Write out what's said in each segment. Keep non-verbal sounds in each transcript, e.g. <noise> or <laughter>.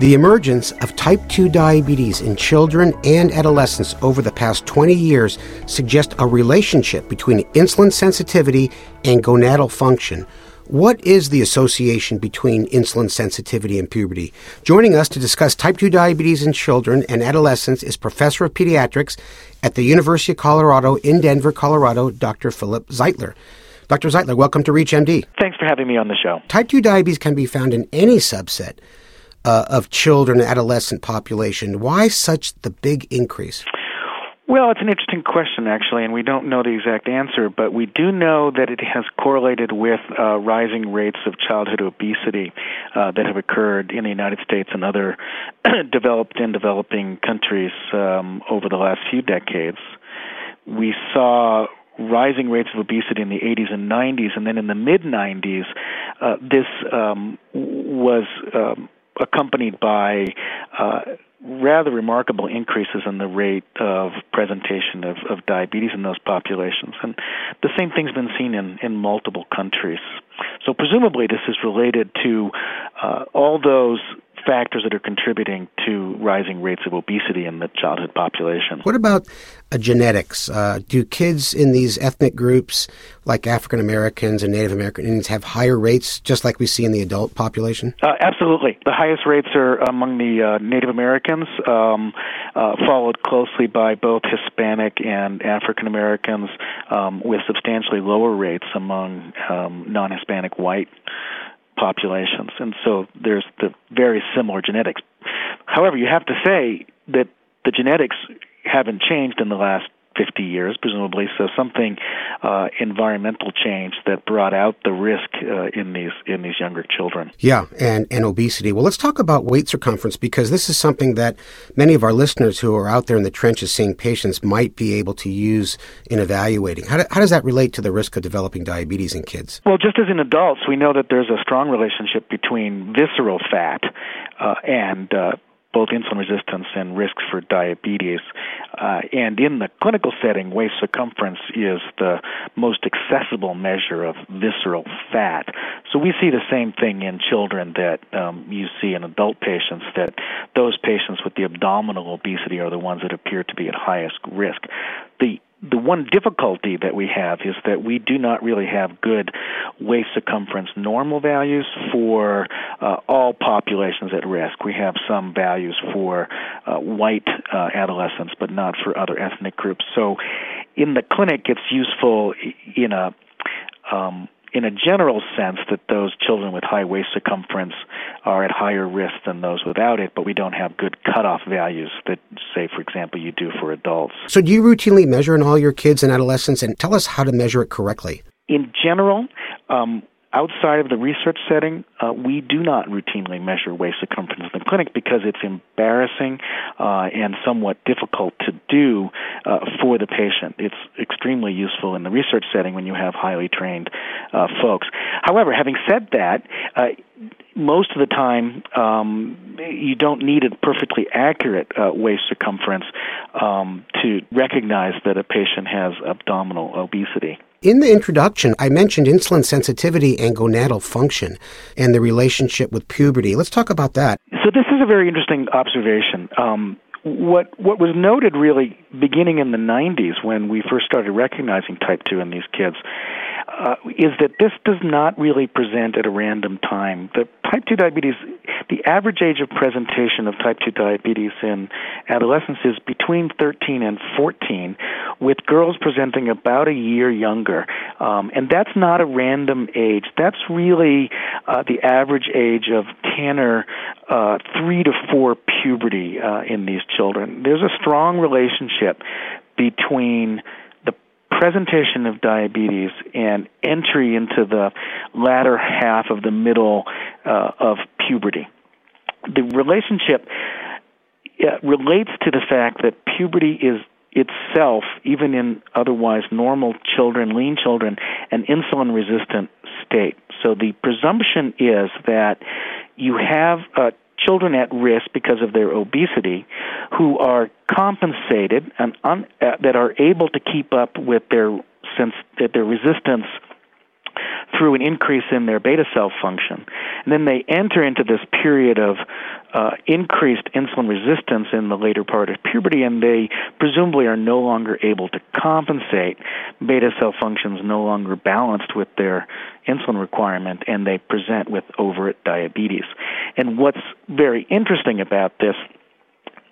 The emergence of type 2 diabetes in children and adolescents over the past 20 years suggests a relationship between insulin sensitivity and gonadal function. What is the association between insulin sensitivity and puberty? Joining us to discuss type 2 diabetes in children and adolescents is Professor of Pediatrics at the University of Colorado in Denver, Colorado, Dr. Philip Zeitler. Dr. Zeitler, welcome to ReachMD. Thanks for having me on the show. Type 2 diabetes can be found in any subset uh, of children and adolescent population. Why such the big increase? Well, it's an interesting question, actually, and we don't know the exact answer, but we do know that it has correlated with uh, rising rates of childhood obesity uh, that have occurred in the United States and other <clears throat> developed and developing countries um, over the last few decades. We saw rising rates of obesity in the 80s and 90s, and then in the mid 90s, uh, this um, was um, accompanied by uh, rather remarkable increases in the rate of presentation of, of diabetes in those populations. And the same thing's been seen in, in multiple countries. So, presumably, this is related to uh, all those factors that are contributing to rising rates of obesity in the childhood population. What about uh, genetics? Uh, do kids in these ethnic groups, like African Americans and Native American Indians, have higher rates, just like we see in the adult population? Uh, absolutely. The highest rates are among the uh, Native Americans, um, uh, followed closely by both Hispanic and African Americans, um, with substantially lower rates among um, non Hispanic white populations. And so there's the very similar genetics. However, you have to say that the genetics haven't changed in the last 50 years, presumably. So something uh, environmental change that brought out the risk uh, in these in these younger children. Yeah, and and obesity. Well, let's talk about waist circumference because this is something that many of our listeners who are out there in the trenches seeing patients might be able to use in evaluating. How, do, how does that relate to the risk of developing diabetes in kids? Well, just as in adults, we know that there's a strong relationship between visceral fat uh, and uh, both insulin resistance and risk for diabetes. Uh, and in the clinical setting, waist circumference is the most accessible measure of visceral fat. So we see the same thing in children that um, you see in adult patients, that those patients with the abdominal obesity are the ones that appear to be at highest risk. The the one difficulty that we have is that we do not really have good waist circumference normal values for uh, all populations at risk. We have some values for uh, white uh, adolescents, but not for other ethnic groups. So, in the clinic, it's useful in a um, in a general sense that those children with high waist circumference are at higher risk than those without it, but we don't have good cutoff values that, say, for example, you do for adults. So, do you routinely measure in all your kids and adolescents, and tell us how to measure it correctly? In general, um, outside of the research setting, uh, we do not routinely measure waist circumference in the clinic because it's embarrassing uh, and somewhat difficult to do uh, for the patient. It's extremely useful in the research setting when you have highly trained uh, folks. However, having said that, uh, most of the time, um, you don't need a perfectly accurate uh, waist circumference um, to recognize that a patient has abdominal obesity. In the introduction, I mentioned insulin sensitivity and gonadal function and the relationship with puberty. Let's talk about that. So, this is a very interesting observation. Um, what what was noted really beginning in the 90s when we first started recognizing type 2 in these kids uh, is that this does not really present at a random time. The type 2 diabetes, the average age of presentation of type 2 diabetes in adolescence is between 13 and 14, with girls presenting about a year younger. Um, and that's not a random age. That's really uh, the average age of Tanner uh, 3 to 4 puberty uh, in these children. There's a strong relationship between presentation of diabetes and entry into the latter half of the middle uh, of puberty. The relationship uh, relates to the fact that puberty is itself, even in otherwise normal children, lean children, an insulin resistant state. So the presumption is that you have uh, children at risk because of their obesity who are compensated and un, uh, that are able to keep up with their sense that their resistance through an increase in their beta cell function. And then they enter into this period of uh, increased insulin resistance in the later part of puberty, and they presumably are no longer able to compensate. Beta cell functions no longer balanced with their insulin requirement, and they present with overt diabetes. And what's very interesting about this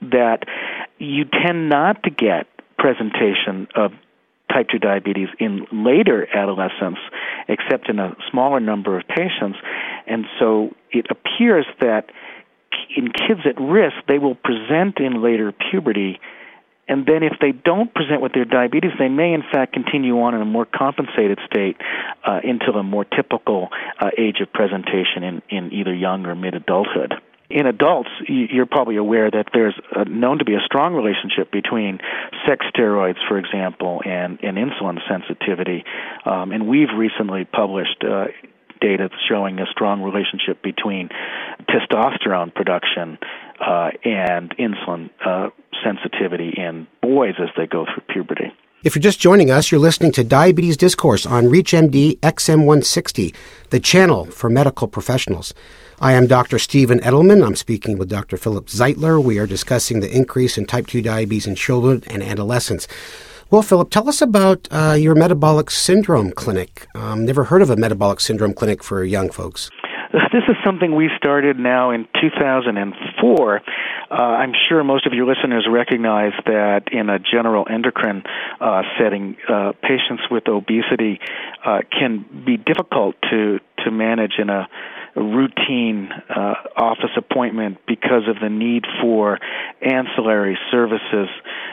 that you tend not to get presentation of type 2 diabetes in later adolescence, except in a smaller number of patients. And so it appears that in kids at risk, they will present in later puberty. And then, if they don't present with their diabetes, they may in fact continue on in a more compensated state uh, a more typical uh, age of presentation in, in either young or mid adulthood in adults, you're probably aware that there's known to be a strong relationship between sex steroids, for example, and, and insulin sensitivity. Um, and we've recently published uh, data showing a strong relationship between testosterone production uh, and insulin uh, sensitivity in boys as they go through puberty. If you're just joining us, you're listening to Diabetes Discourse on ReachMD XM160, the channel for medical professionals. I am Dr. Stephen Edelman. I'm speaking with Dr. Philip Zeitler. We are discussing the increase in type 2 diabetes in children and adolescents. Well, Philip, tell us about uh, your metabolic syndrome clinic. Um, never heard of a metabolic syndrome clinic for young folks. This is something we started now in 2004. Uh, I'm sure most of your listeners recognize that in a general endocrine uh, setting, uh, patients with obesity uh, can be difficult to to manage in a routine uh, office appointment because of the need for ancillary services.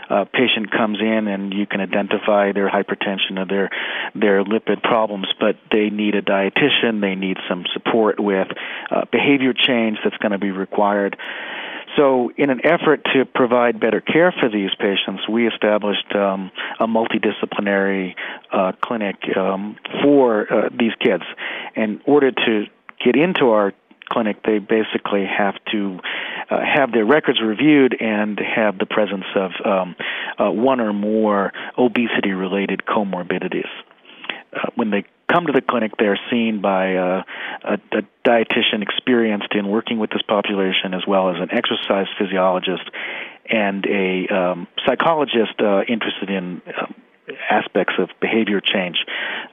Uh, patient comes in and you can identify their hypertension or their their lipid problems, but they need a dietitian. They need some support with uh, behavior change that's going to be required. So, in an effort to provide better care for these patients, we established um, a multidisciplinary uh, clinic um, for uh, these kids. In order to get into our clinic, they basically have to uh, have their records reviewed and have the presence of um, uh, one or more obesity related comorbidities. Uh, when they come to the clinic, they're seen by uh, a, a dietitian experienced in working with this population, as well as an exercise physiologist and a um, psychologist uh, interested in uh, aspects of behavior change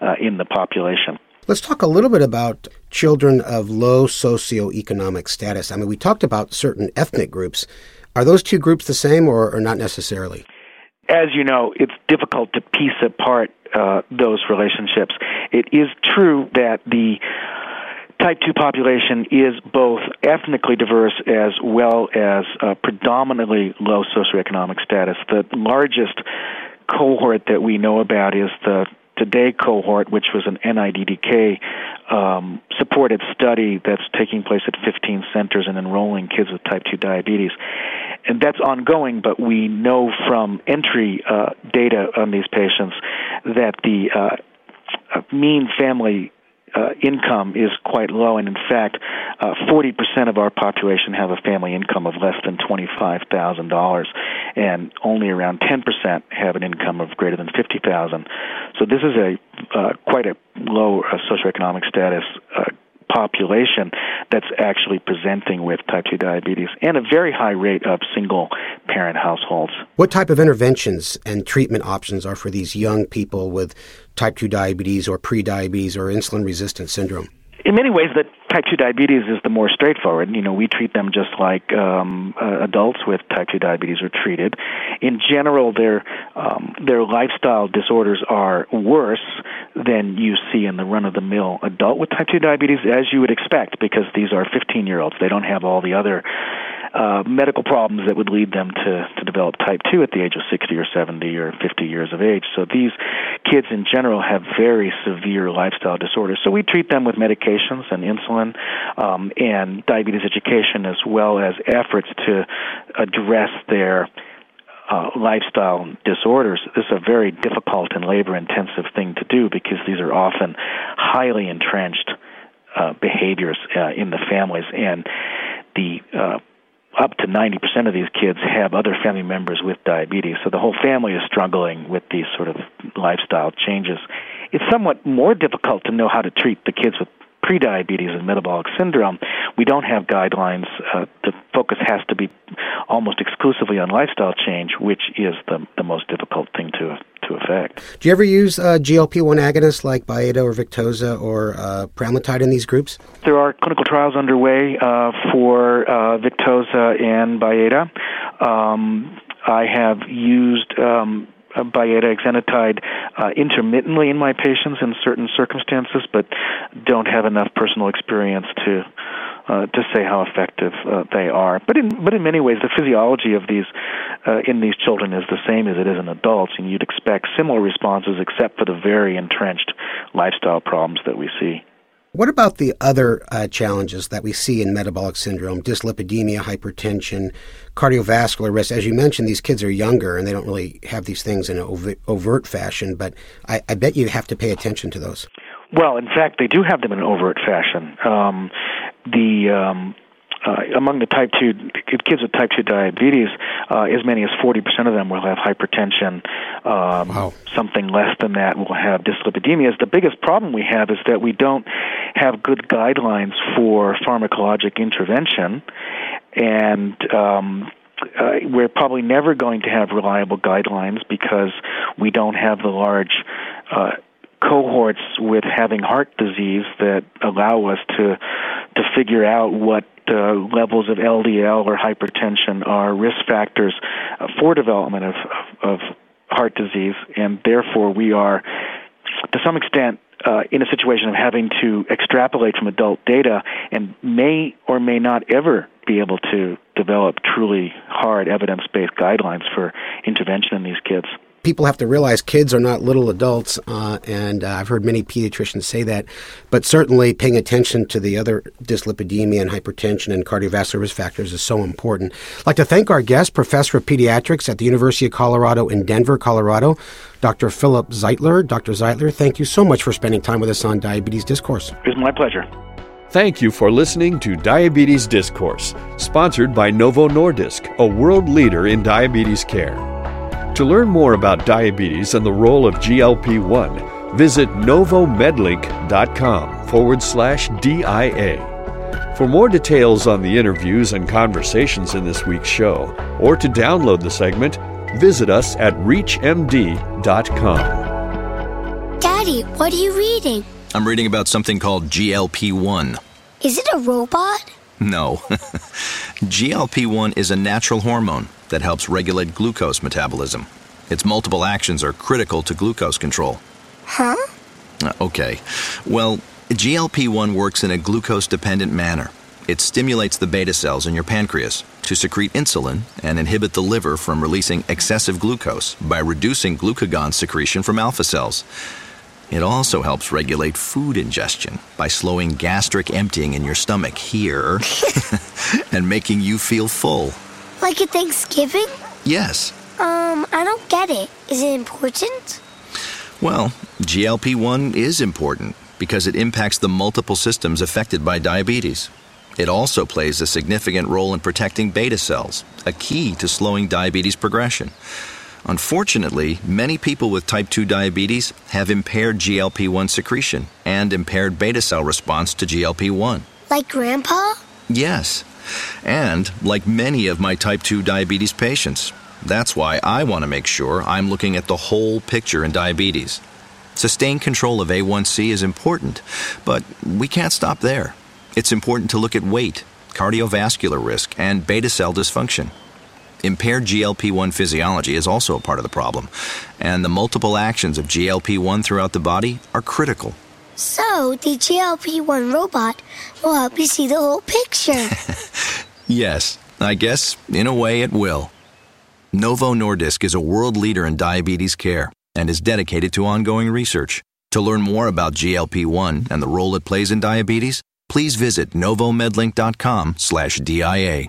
uh, in the population. Let's talk a little bit about children of low socioeconomic status. I mean, we talked about certain ethnic groups. Are those two groups the same or, or not necessarily? As you know, it's difficult to piece apart uh, those relationships. It is true that the type 2 population is both ethnically diverse as well as uh, predominantly low socioeconomic status. The largest cohort that we know about is the Today cohort, which was an NIDDK um, supported study that's taking place at 15 centers and enrolling kids with type 2 diabetes. And that's ongoing, but we know from entry uh, data on these patients that the uh, mean family uh, income is quite low, and in fact, uh, 40% of our population have a family income of less than $25,000, and only around 10% have an income of greater than 50,000. So this is a uh, quite a low uh, socioeconomic status uh, population that's actually presenting with type 2 diabetes and a very high rate of single parent households. What type of interventions and treatment options are for these young people with type 2 diabetes or prediabetes or insulin resistant syndrome? In many ways, that type 2 diabetes is the more straightforward. You know, we treat them just like um, uh, adults with type 2 diabetes are treated. In general, their um, their lifestyle disorders are worse than you see in the run of the mill adult with type 2 diabetes, as you would expect, because these are 15 year olds. They don't have all the other uh, medical problems that would lead them to, to develop type 2 at the age of 60 or 70 or 50 years of age. So these kids in general have very severe lifestyle disorders. So we treat them with medications and insulin um, and diabetes education as well as efforts to address their uh, lifestyle disorders, this is a very difficult and labor intensive thing to do because these are often highly entrenched uh, behaviors uh, in the families, and the uh, up to 90% of these kids have other family members with diabetes. So the whole family is struggling with these sort of lifestyle changes. It's somewhat more difficult to know how to treat the kids with prediabetes and metabolic syndrome, we don't have guidelines. Uh, the focus has to be almost exclusively on lifestyle change, which is the, the most difficult thing to to affect. Do you ever use uh, GLP-1 agonists like Byetta or Victoza or uh, pramlintide in these groups? There are clinical trials underway uh, for uh, Victoza and Byetta. Um, I have used um, Byetta exenatide uh, intermittently in my patients in certain circumstances, but don't have enough personal experience to uh, to say how effective uh, they are. But in but in many ways, the physiology of these uh, in these children is the same as it is in adults, and you'd expect similar responses, except for the very entrenched lifestyle problems that we see. What about the other uh, challenges that we see in metabolic syndrome, dyslipidemia, hypertension, cardiovascular risk? As you mentioned, these kids are younger and they don't really have these things in an overt fashion, but I, I bet you have to pay attention to those. Well, in fact, they do have them in an overt fashion. Um, the um, uh, among the type 2 kids with type 2 diabetes, uh, as many as 40% of them will have hypertension. Um, wow. Something less than that will have dyslipidemia. The biggest problem we have is that we don't have good guidelines for pharmacologic intervention, and um, uh, we're probably never going to have reliable guidelines because we don't have the large uh, cohorts with having heart disease that allow us to to figure out what uh, levels of LDL or hypertension are risk factors uh, for development of, of, heart disease, and therefore we are, to some extent, uh, in a situation of having to extrapolate from adult data and may or may not ever be able to develop truly hard evidence based guidelines for intervention in these kids people have to realize kids are not little adults, uh, and uh, I've heard many pediatricians say that. But certainly, paying attention to the other dyslipidemia and hypertension and cardiovascular risk factors is so important. I'd like to thank our guest, professor of pediatrics at the University of Colorado in Denver, Colorado, Dr. Philip Zeitler. Dr. Zeitler, thank you so much for spending time with us on Diabetes Discourse. It was my pleasure. Thank you for listening to Diabetes Discourse, sponsored by Novo Nordisk, a world leader in diabetes care. To learn more about diabetes and the role of GLP 1, visit novomedlink.com forward slash DIA. For more details on the interviews and conversations in this week's show, or to download the segment, visit us at ReachMD.com. Daddy, what are you reading? I'm reading about something called GLP 1. Is it a robot? No. <laughs> GLP 1 is a natural hormone that helps regulate glucose metabolism. Its multiple actions are critical to glucose control. Huh? Uh, okay. Well, GLP 1 works in a glucose dependent manner. It stimulates the beta cells in your pancreas to secrete insulin and inhibit the liver from releasing excessive glucose by reducing glucagon secretion from alpha cells. It also helps regulate food ingestion by slowing gastric emptying in your stomach here <laughs> and making you feel full. Like at Thanksgiving? Yes. Um, I don't get it. Is it important? Well, GLP 1 is important because it impacts the multiple systems affected by diabetes. It also plays a significant role in protecting beta cells, a key to slowing diabetes progression. Unfortunately, many people with type 2 diabetes have impaired GLP 1 secretion and impaired beta cell response to GLP 1. Like Grandpa? Yes. And like many of my type 2 diabetes patients. That's why I want to make sure I'm looking at the whole picture in diabetes. Sustained control of A1C is important, but we can't stop there. It's important to look at weight, cardiovascular risk, and beta cell dysfunction. Impaired GLP 1 physiology is also a part of the problem, and the multiple actions of GLP 1 throughout the body are critical. So, the GLP 1 robot will help you see the whole picture. <laughs> yes, I guess in a way it will. Novo Nordisk is a world leader in diabetes care and is dedicated to ongoing research. To learn more about GLP-1 and the role it plays in diabetes, please visit novomedlink.com/dia.